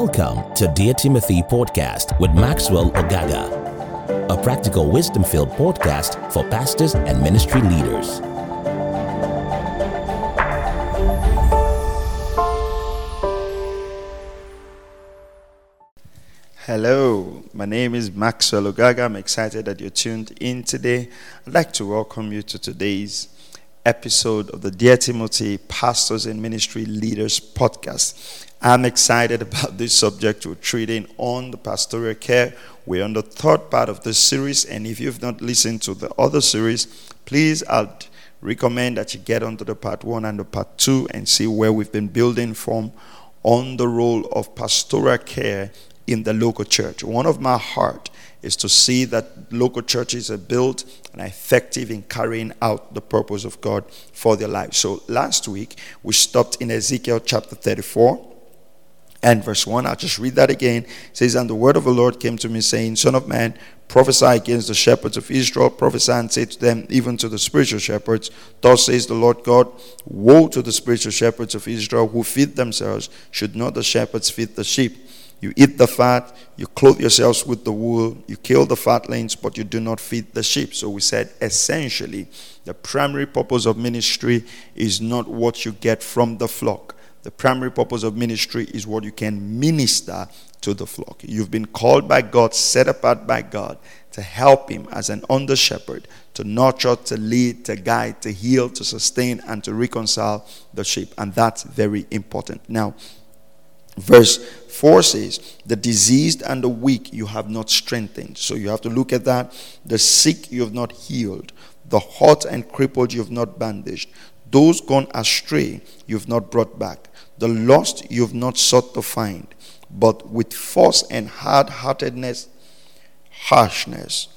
Welcome to Dear Timothy Podcast with Maxwell Ogaga, a practical wisdom filled podcast for pastors and ministry leaders. Hello, my name is Maxwell Ogaga. I'm excited that you're tuned in today. I'd like to welcome you to today's episode of the Dear Timothy Pastors and Ministry Leaders podcast. I'm excited about this subject we're treating on the pastoral care. We're on the third part of this series, and if you've not listened to the other series, please I'd recommend that you get onto the part one and the part two and see where we've been building from on the role of pastoral care in the local church. One of my heart is to see that local churches are built and are effective in carrying out the purpose of God for their lives. So last week we stopped in Ezekiel chapter 34 and verse 1. I'll just read that again. It says, And the word of the Lord came to me, saying, Son of man, prophesy against the shepherds of Israel, prophesy and say to them, even to the spiritual shepherds, Thus says the Lord God, Woe to the spiritual shepherds of Israel who feed themselves, should not the shepherds feed the sheep? You eat the fat, you clothe yourselves with the wool, you kill the fatlings, but you do not feed the sheep. So we said essentially, the primary purpose of ministry is not what you get from the flock. The primary purpose of ministry is what you can minister to the flock. You've been called by God, set apart by God to help Him as an under shepherd, to nurture, to lead, to guide, to heal, to sustain, and to reconcile the sheep. And that's very important. Now, Verse 4 says, The diseased and the weak you have not strengthened. So you have to look at that. The sick you have not healed. The hot and crippled you have not bandaged. Those gone astray you have not brought back. The lost you have not sought to find. But with force and hard heartedness, harshness,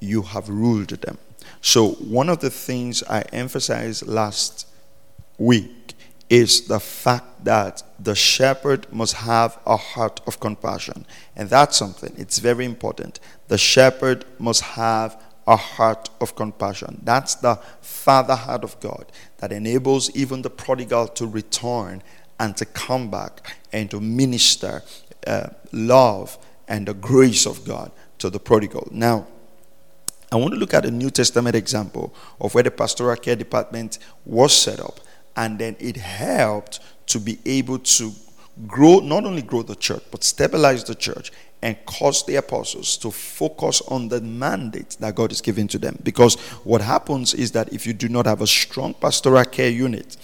you have ruled them. So, one of the things I emphasized last week is the fact that the shepherd must have a heart of compassion. And that's something, it's very important. The shepherd must have a heart of compassion. That's the father heart of God that enables even the prodigal to return and to come back and to minister uh, love and the grace of God to the prodigal. Now, I want to look at a New Testament example of where the pastoral care department was set up and then it helped to be able to grow, not only grow the church, but stabilize the church and cause the apostles to focus on the mandate that God is giving to them. Because what happens is that if you do not have a strong pastoral care unit,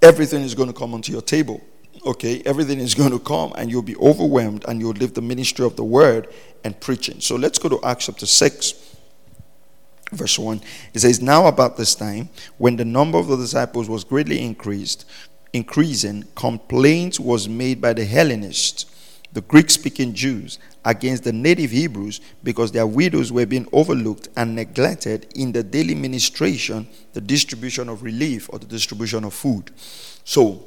everything is going to come onto your table. Okay, everything is going to come and you'll be overwhelmed and you'll leave the ministry of the word and preaching. So let's go to Acts chapter 6 verse 1 it says now about this time when the number of the disciples was greatly increased increasing complaints was made by the hellenists the greek speaking jews against the native hebrews because their widows were being overlooked and neglected in the daily ministration the distribution of relief or the distribution of food. So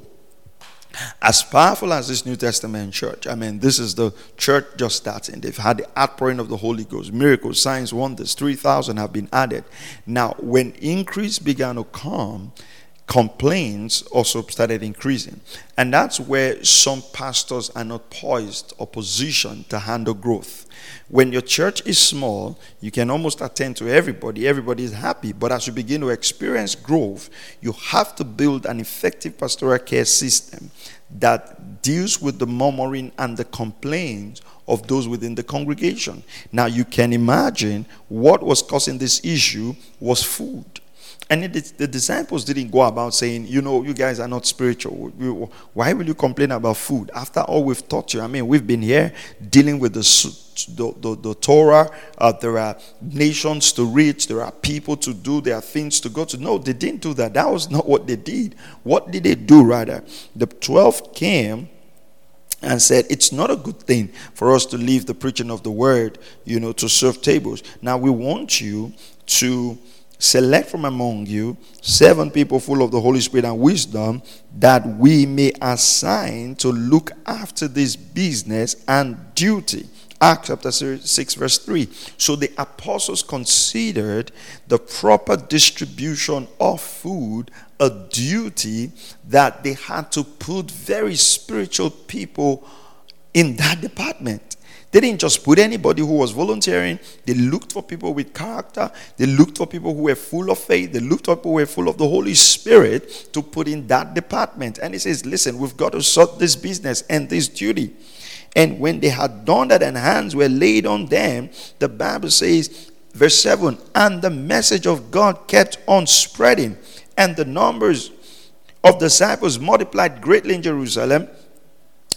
as powerful as this New Testament church, I mean, this is the church just starting. They've had the outpouring of the Holy Ghost, miracles, signs, wonders. 3,000 have been added. Now, when increase began to come, complaints also started increasing. And that's where some pastors are not poised or positioned to handle growth. When your church is small, you can almost attend to everybody. Everybody is happy. But as you begin to experience growth, you have to build an effective pastoral care system that deals with the murmuring and the complaints of those within the congregation. Now, you can imagine what was causing this issue was food. And it, the disciples didn't go about saying, you know, you guys are not spiritual. Why will you complain about food? After all we've taught you, I mean, we've been here dealing with the, the, the, the Torah. Uh, there are nations to reach, there are people to do, there are things to go to. No, they didn't do that. That was not what they did. What did they do, rather? The 12 came and said it's not a good thing for us to leave the preaching of the word you know to serve tables now we want you to select from among you seven people full of the Holy Spirit and wisdom, that we may assign to look after this business and duty. Acts chapter 6, verse 3. So the apostles considered the proper distribution of food a duty that they had to put very spiritual people in that department. They didn't just put anybody who was volunteering. They looked for people with character. They looked for people who were full of faith. They looked for people who were full of the Holy Spirit to put in that department. And he says, Listen, we've got to sort this business and this duty. And when they had done that and hands were laid on them, the Bible says, verse 7 and the message of God kept on spreading, and the numbers of disciples multiplied greatly in Jerusalem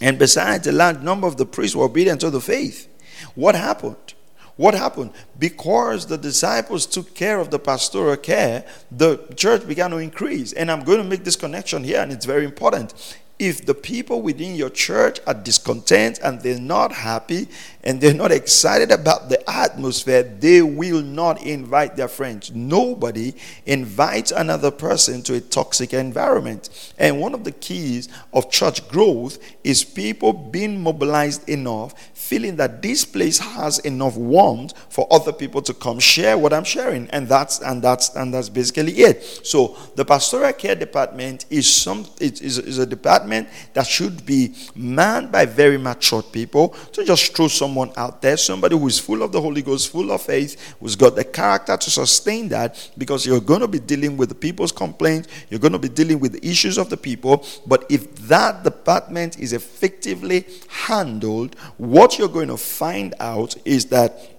and besides, a large number of the priests were obedient to the faith. What happened? What happened? Because the disciples took care of the pastoral care, the church began to increase. And I'm going to make this connection here, and it's very important. If the people within your church are discontent and they're not happy and they're not excited about the atmosphere, they will not invite their friends. Nobody invites another person to a toxic environment. And one of the keys of church growth is people being mobilized enough, feeling that this place has enough warmth for other people to come share what I'm sharing. And that's and that's and that's basically it. So the pastoral care department is some it is, is a department that should be manned by very mature people to just throw someone out there, somebody who is full of the Holy Ghost, full of faith, who's got the character to sustain that, because you're going to be dealing with the people's complaints, you're going to be dealing with the issues of the people. But if that department is effectively handled, what you're going to find out is that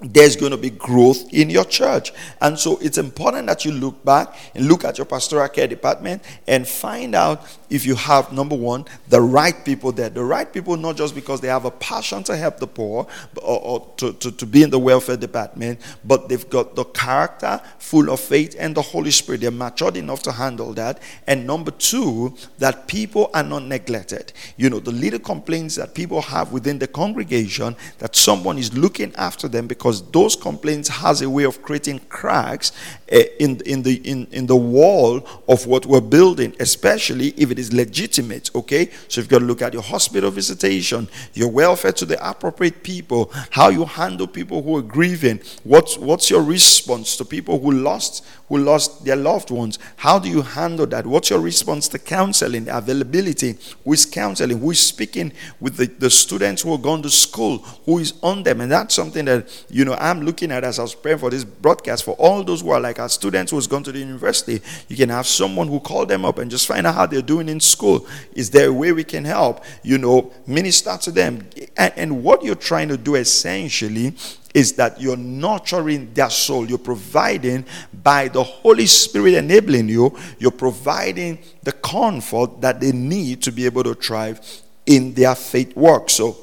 there's going to be growth in your church. And so it's important that you look back and look at your pastoral care department and find out if you have, number one, the right people there. The right people, not just because they have a passion to help the poor or, or to, to, to be in the welfare department, but they've got the character full of faith and the Holy Spirit. They're matured enough to handle that. And number two, that people are not neglected. You know, the little complaints that people have within the congregation that someone is looking after them because because those complaints has a way of creating cracks uh, in, in, the, in, in the wall of what we're building, especially if it is legitimate. Okay, so you've got to look at your hospital visitation, your welfare to the appropriate people, how you handle people who are grieving. What's what's your response to people who lost who lost their loved ones? How do you handle that? What's your response to counseling, availability? Who is counseling? Who is speaking with the, the students who are going to school? Who is on them? And that's something that you know I'm looking at as I was praying for this broadcast for all those who are like our students who's gone to the university. You can have someone who call them up and just find out how they're doing in school. Is there a way we can help? You know, minister to them. And, and what you're trying to do essentially is that you're nurturing their soul. You're providing by the Holy Spirit enabling you, you're providing the comfort that they need to be able to thrive in their faith work. So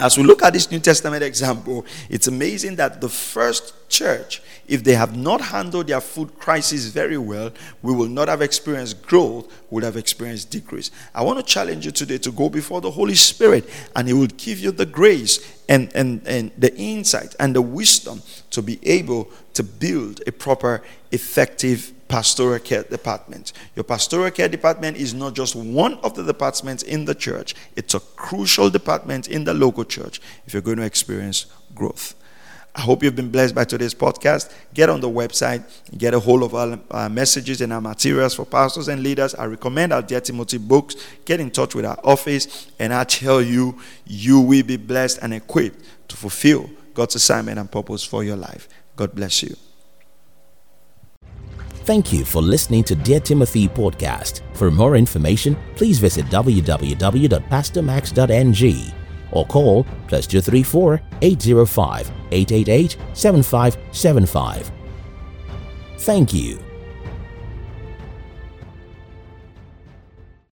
as we look at this New Testament example, it's amazing that the first church, if they have not handled their food crisis very well, we will not have experienced growth, would have experienced decrease. I want to challenge you today to go before the Holy Spirit, and He will give you the grace and, and, and the insight and the wisdom to be able to build a proper, effective pastoral care department. Your pastoral care department is not just one of the departments in the church, it's a crucial department in the local church if you're going to experience growth. I hope you've been blessed by today's podcast. Get on the website, get a hold of our, our messages and our materials for pastors and leaders. I recommend our Dear Timothy books. Get in touch with our office, and I tell you, you will be blessed and equipped to fulfill God's assignment and purpose for your life. God bless you. Thank you for listening to Dear Timothy podcast. For more information, please visit www.pastormax.ng or call plus 234 805 888 7575. Thank you.